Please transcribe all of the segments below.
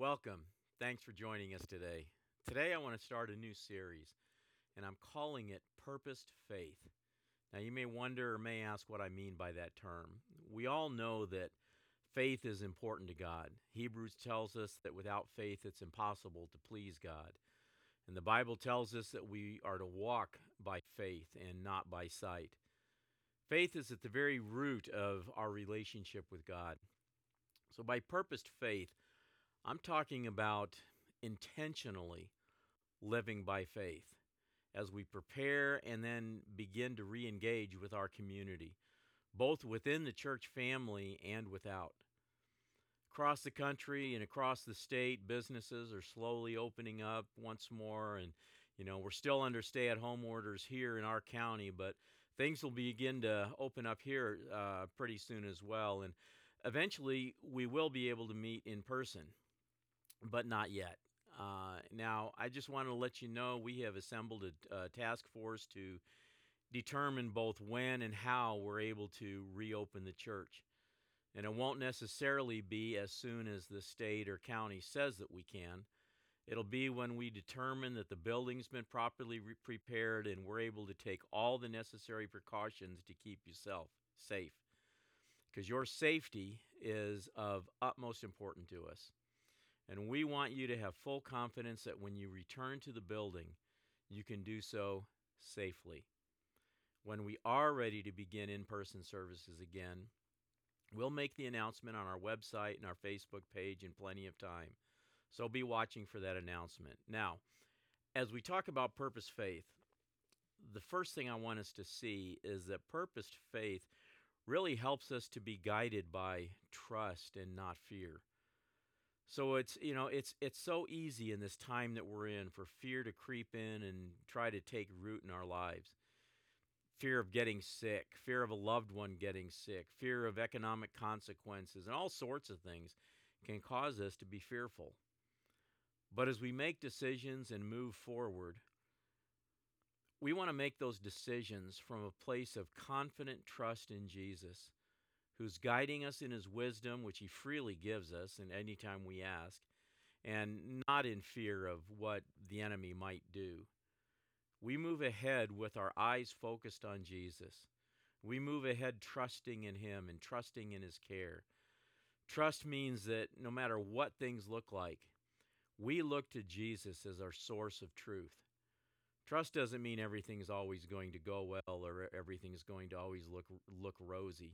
Welcome. Thanks for joining us today. Today, I want to start a new series, and I'm calling it Purposed Faith. Now, you may wonder or may ask what I mean by that term. We all know that faith is important to God. Hebrews tells us that without faith, it's impossible to please God. And the Bible tells us that we are to walk by faith and not by sight. Faith is at the very root of our relationship with God. So, by purposed faith, I'm talking about intentionally living by faith as we prepare and then begin to re engage with our community, both within the church family and without. Across the country and across the state, businesses are slowly opening up once more. And, you know, we're still under stay at home orders here in our county, but things will begin to open up here uh, pretty soon as well. And eventually, we will be able to meet in person but not yet. Uh, now, I just want to let you know we have assembled a, a, task force to determine both when and how we're able to reopen the church. And it won't necessarily be as soon as the state or county says that we can. It'll be when we determine that the building's been properly re- prepared and we're able to take all the necessary precautions to keep yourself safe. Because your safety is of utmost importance to us. And we want you to have full confidence that when you return to the building, you can do so safely. When we are ready to begin in person services again, we'll make the announcement on our website and our Facebook page in plenty of time. So be watching for that announcement. Now, as we talk about purpose faith, the first thing I want us to see is that purposed faith really helps us to be guided by trust and not fear. So it's you know it's it's so easy in this time that we're in for fear to creep in and try to take root in our lives. Fear of getting sick, fear of a loved one getting sick, fear of economic consequences, and all sorts of things can cause us to be fearful. But as we make decisions and move forward, we want to make those decisions from a place of confident trust in Jesus who's guiding us in his wisdom, which he freely gives us and anytime we ask, and not in fear of what the enemy might do. We move ahead with our eyes focused on Jesus. We move ahead trusting in him and trusting in his care. Trust means that no matter what things look like, we look to Jesus as our source of truth. Trust doesn't mean everything's always going to go well or everything's going to always look look rosy.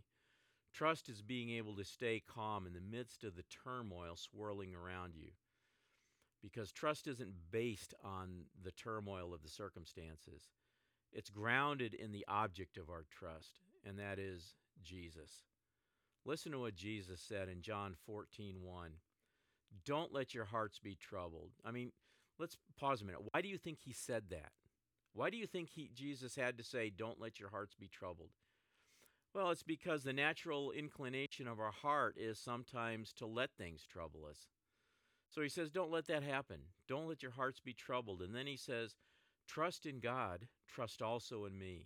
Trust is being able to stay calm in the midst of the turmoil swirling around you. Because trust isn't based on the turmoil of the circumstances. It's grounded in the object of our trust, and that is Jesus. Listen to what Jesus said in John 14, 1. Don't let your hearts be troubled. I mean, let's pause a minute. Why do you think he said that? Why do you think he, Jesus had to say, Don't let your hearts be troubled? Well, it's because the natural inclination of our heart is sometimes to let things trouble us. So he says, Don't let that happen. Don't let your hearts be troubled. And then he says, Trust in God, trust also in me.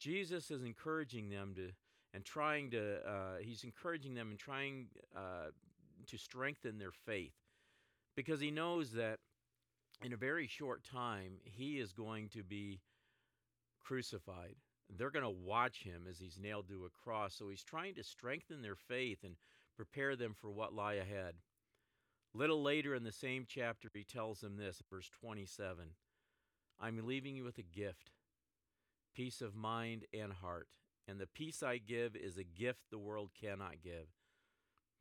Jesus is encouraging them to, and trying to, uh, he's encouraging them and trying uh, to strengthen their faith because he knows that in a very short time, he is going to be crucified they're going to watch him as he's nailed to a cross. So he's trying to strengthen their faith and prepare them for what lie ahead. Little later in the same chapter, he tells them this, verse 27 I'm leaving you with a gift, peace of mind and heart. And the peace I give is a gift the world cannot give.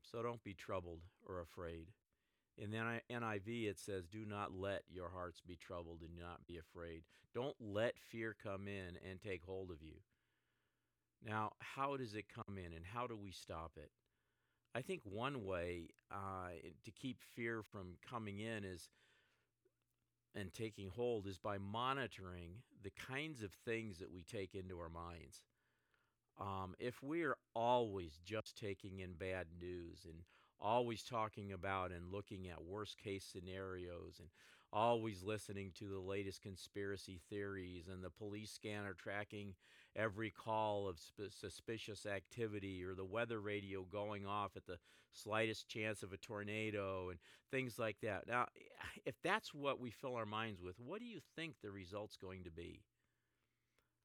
So don't be troubled or afraid. In the NIV, it says, Do not let your hearts be troubled and not be afraid. Don't let fear come in and take hold of you. Now, how does it come in and how do we stop it? I think one way uh, to keep fear from coming in is and taking hold is by monitoring the kinds of things that we take into our minds. Um, if we're always just taking in bad news and always talking about and looking at worst case scenarios and always listening to the latest conspiracy theories and the police scanner tracking every call of sp- suspicious activity or the weather radio going off at the slightest chance of a tornado and things like that. Now, if that's what we fill our minds with, what do you think the result's going to be?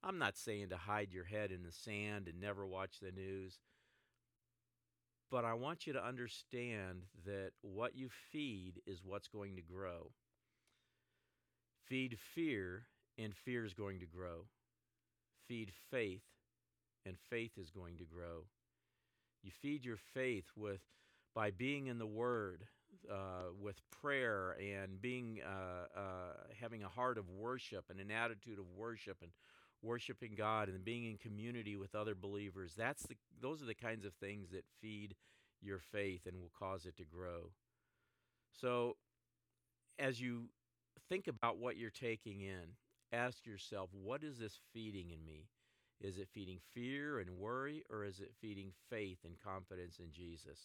I'm not saying to hide your head in the sand and never watch the news. But I want you to understand that what you feed is what's going to grow. Feed fear, and fear is going to grow. Feed faith, and faith is going to grow. You feed your faith with by being in the Word, uh, with prayer, and being uh, uh, having a heart of worship and an attitude of worship, and worshiping God and being in community with other believers. That's the those are the kinds of things that feed your faith and will cause it to grow. So as you think about what you're taking in, ask yourself, what is this feeding in me? Is it feeding fear and worry or is it feeding faith and confidence in Jesus?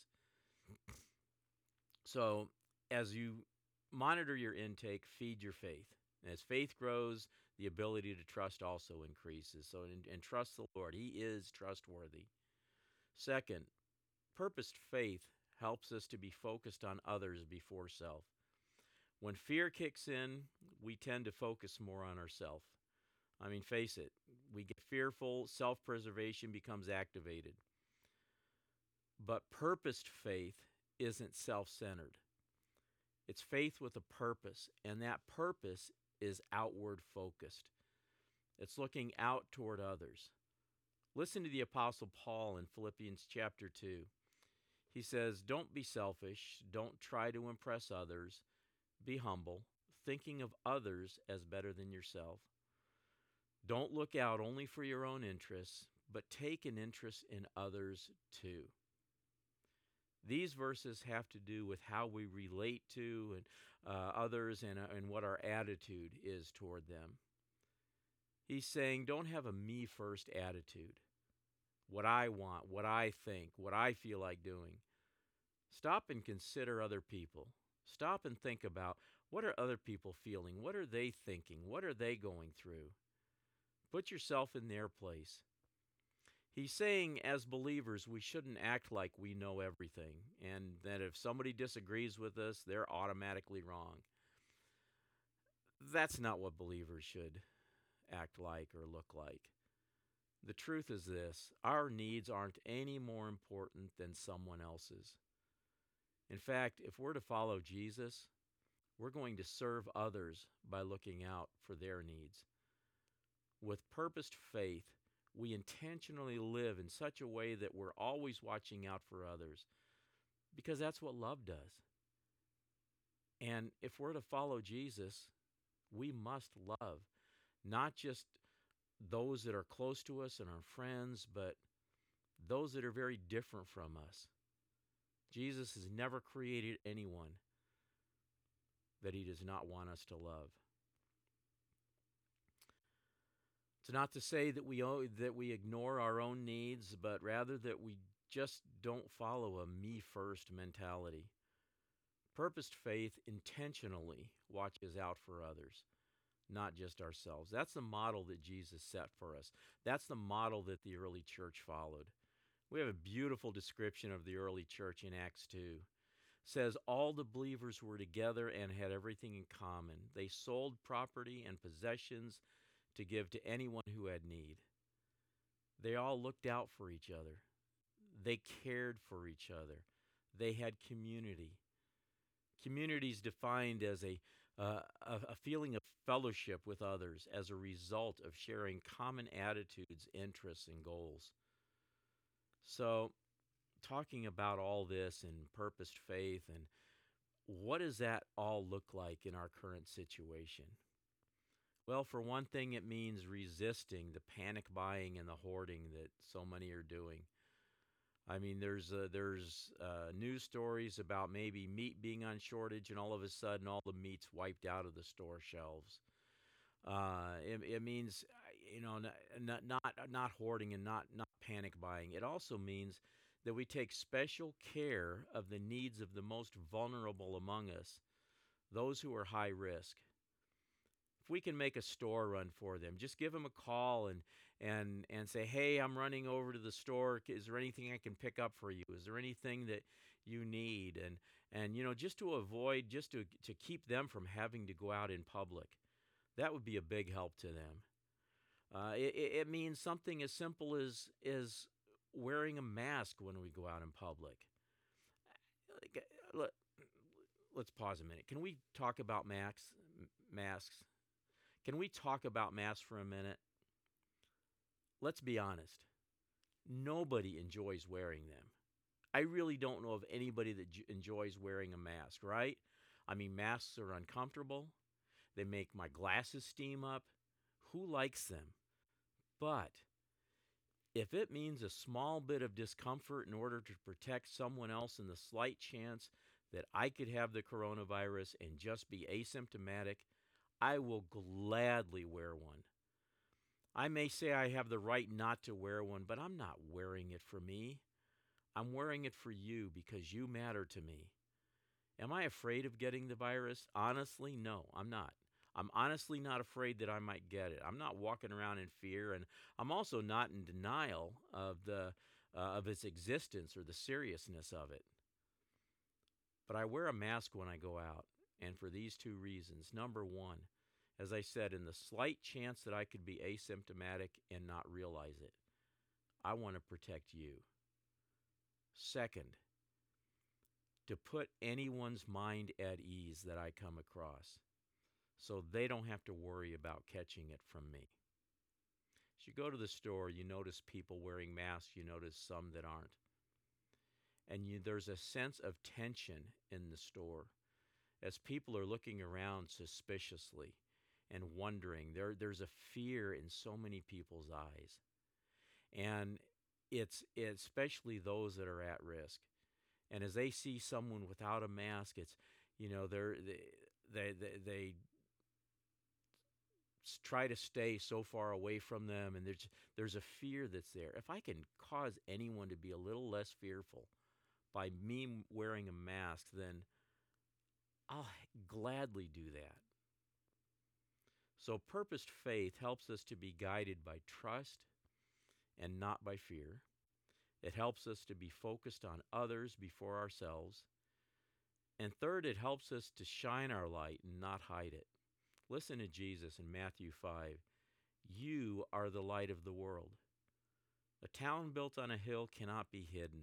So as you monitor your intake, feed your faith. As faith grows, the ability to trust also increases. So, and, and trust the Lord. He is trustworthy. Second, purposed faith helps us to be focused on others before self. When fear kicks in, we tend to focus more on ourselves. I mean, face it, we get fearful, self preservation becomes activated. But purposed faith isn't self centered. It's faith with a purpose, and that purpose is outward focused. It's looking out toward others. Listen to the Apostle Paul in Philippians chapter 2. He says, Don't be selfish, don't try to impress others, be humble, thinking of others as better than yourself. Don't look out only for your own interests, but take an interest in others too. These verses have to do with how we relate to and uh, others and, uh, and what our attitude is toward them. He's saying, don't have a me first attitude. What I want, what I think, what I feel like doing. Stop and consider other people. Stop and think about what are other people feeling? What are they thinking? What are they going through? Put yourself in their place. He's saying, as believers, we shouldn't act like we know everything, and that if somebody disagrees with us, they're automatically wrong. That's not what believers should act like or look like. The truth is this our needs aren't any more important than someone else's. In fact, if we're to follow Jesus, we're going to serve others by looking out for their needs. With purposed faith, we intentionally live in such a way that we're always watching out for others because that's what love does. And if we're to follow Jesus, we must love not just those that are close to us and our friends, but those that are very different from us. Jesus has never created anyone that he does not want us to love. It's not to say that we that we ignore our own needs, but rather that we just don't follow a me first mentality. Purposed faith intentionally watches out for others, not just ourselves. That's the model that Jesus set for us. That's the model that the early church followed. We have a beautiful description of the early church in Acts 2. It says all the believers were together and had everything in common. They sold property and possessions to give to anyone who had need. They all looked out for each other. They cared for each other. They had community. Is defined as a, uh, a feeling of fellowship with others as a result of sharing common attitudes, interests, and goals. So, talking about all this and purposed faith and what does that all look like in our current situation? Well, for one thing, it means resisting the panic buying and the hoarding that so many are doing. I mean, there's uh, there's uh, news stories about maybe meat being on shortage, and all of a sudden, all the meat's wiped out of the store shelves. Uh, it, it, means you know not, not not hoarding and not not panic buying. It also means that we take special care of the needs of the most vulnerable among us, those who are high risk we can make a store run for them, just give them a call and and and say, "Hey, I'm running over to the store. Is there anything I can pick up for you? Is there anything that you need?" And and you know, just to avoid, just to to keep them from having to go out in public, that would be a big help to them. Uh, it, it means something as simple as as wearing a mask when we go out in public. Uh, let's pause a minute. Can we talk about masks? Masks. Can we talk about masks for a minute? let's be honest, nobody enjoys wearing them. I really don't know of anybody that enjoys wearing a mask, right? I mean, masks are uncomfortable. They make my glasses steam up. Who likes them? But if it means a small bit of discomfort in order to protect someone else in the slight chance that I could have the coronavirus and just be asymptomatic, I will gladly wear one. I may say I have the right not to wear one, but I'm not wearing it for me. I'm wearing it for you because you matter to me. Am I afraid of getting the virus? Honestly, no, I'm not. I'm honestly not afraid that I might get it. I'm not walking around in fear, and I'm also not in denial of the uh, of its existence or the seriousness of it. But I wear a mask when I go out, and for these two reasons. Number one, as I said, in the slight chance that I could be asymptomatic and not realize it, I want to protect you. Second, to put anyone's mind at ease that I come across so they don't have to worry about catching it from me. As you go to the store, you notice people wearing masks, you notice some that aren't. And you, there's a sense of tension in the store as people are looking around suspiciously and wondering. There, there's a fear in so many people's eyes. And it's, especially those that are at risk. And as they see someone without a mask, it's, you know, they're, they, they, they, they try to stay so far away from them and there's there's a fear that's there if i can cause anyone to be a little less fearful by me wearing a mask then i'll gladly do that so, purposed faith helps us to be guided by trust and not by fear. It helps us to be focused on others before ourselves. And third, it helps us to shine our light and not hide it. Listen to Jesus in Matthew 5. You are the light of the world. A town built on a hill cannot be hidden.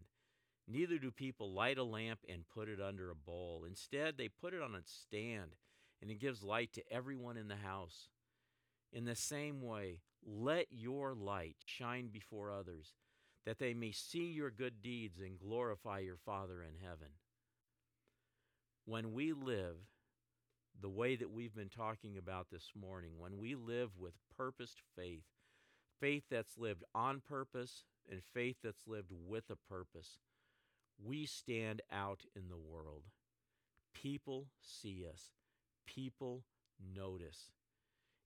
Neither do people light a lamp and put it under a bowl. Instead, they put it on a stand and it gives light to everyone in the house. In the same way, let your light shine before others, that they may see your good deeds and glorify your Father in heaven. When we live the way that we've been talking about this morning, when we live with purposed faith, faith that's lived on purpose and faith that's lived with a purpose, we stand out in the world. People see us people notice.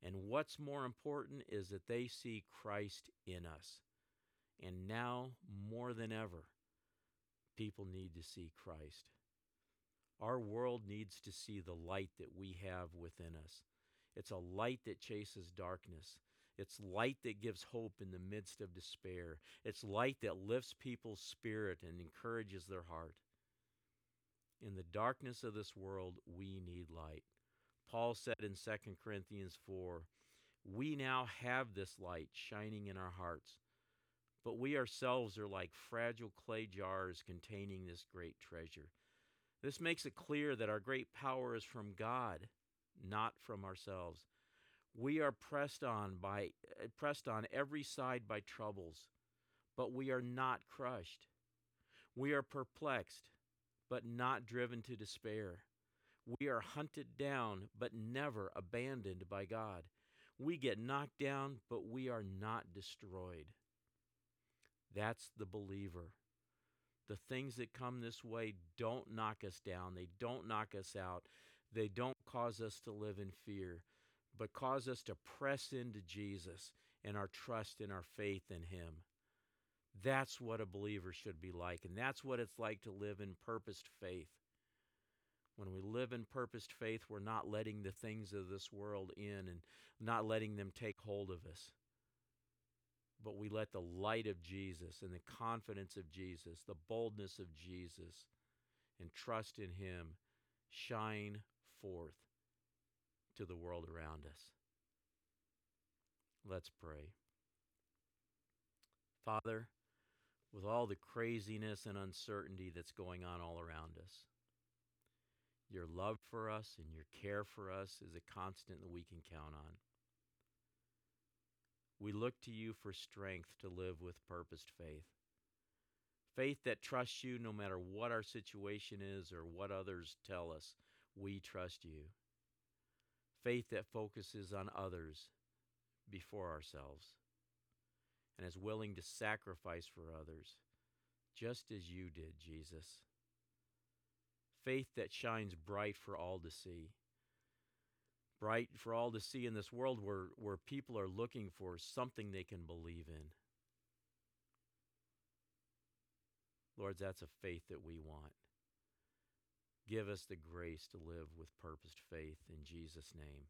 And what's more important is that they see Christ in us. And now, more than ever, people need to see Christ. Our world needs to see the light that we have within us. It's a light that chases darkness. It's light that gives hope in the midst of despair. It's light that lifts people's spirit and encourages their heart. In the darkness of this world, we need light. Paul said in 2 Corinthians 4 We now have this light shining in our hearts, but we ourselves are like fragile clay jars containing this great treasure. This makes it clear that our great power is from God, not from ourselves. We are pressed on by eh, pressed on every side by troubles, but we are not crushed. We are perplexed, but not driven to despair. We are hunted down, but never abandoned by God. We get knocked down, but we are not destroyed. That's the believer. The things that come this way don't knock us down, they don't knock us out, they don't cause us to live in fear, but cause us to press into Jesus and our trust and our faith in Him. That's what a believer should be like, and that's what it's like to live in purposed faith. When we live in purposed faith, we're not letting the things of this world in and not letting them take hold of us. but we let the light of Jesus and the confidence of Jesus, the boldness of Jesus, and trust in Him shine forth to the world around us. Let's pray. Father, with all the craziness and uncertainty that's going on all around us, your love for us and your care for us is a constant that we can count on. We look to you for strength to live with purposed faith. Faith that trusts you no matter what our situation is or what others tell us. We trust you. Faith that focuses on others before ourselves and is willing to sacrifice for others, just as you did, Jesus. Faith that shines bright for all to see. Bright for all to see in this world where, where people are looking for something they can believe in. Lord, that's a faith that we want. Give us the grace to live with purposed faith. In Jesus' name,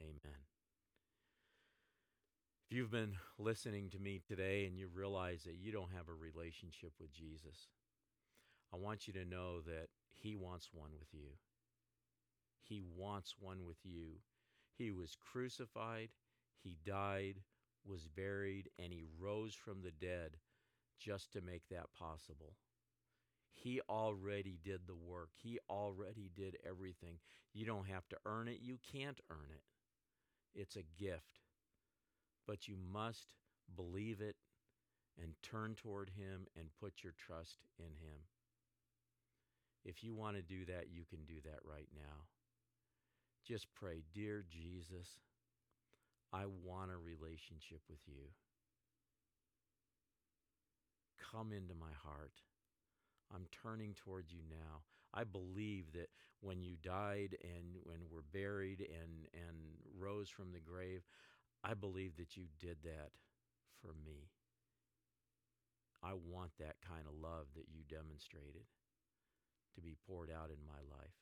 amen. If you've been listening to me today and you realize that you don't have a relationship with Jesus, I want you to know that He wants one with you. He wants one with you. He was crucified, He died, was buried, and He rose from the dead just to make that possible. He already did the work. He already did everything. You don't have to earn it. You can't earn it. It's a gift but you must believe it and turn toward Him and put your trust in Him. If you want to do that, you can do that right now. Just pray, Dear Jesus, I want a relationship with you. Come into my heart. I'm turning towards you now. I believe that when you died and when were buried and, and rose from the grave, I believe that you did that for me. I want that kind of love that you demonstrated to be poured out in my life.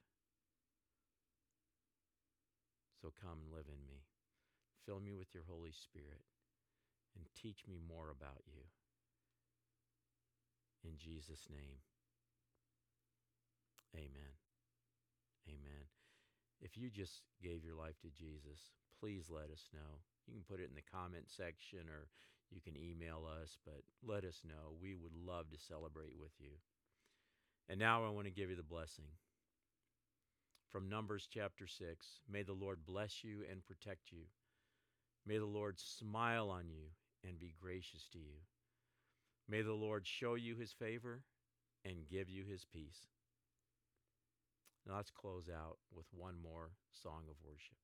So come and live in me. Fill me with your Holy Spirit and teach me more about you. In Jesus' name, amen. Amen. If you just gave your life to Jesus, please let us know. You can put it in the comment section or you can email us, but let us know. We would love to celebrate with you. And now I want to give you the blessing. From Numbers chapter 6 May the Lord bless you and protect you. May the Lord smile on you and be gracious to you. May the Lord show you his favor and give you his peace. Now let's close out with one more song of worship.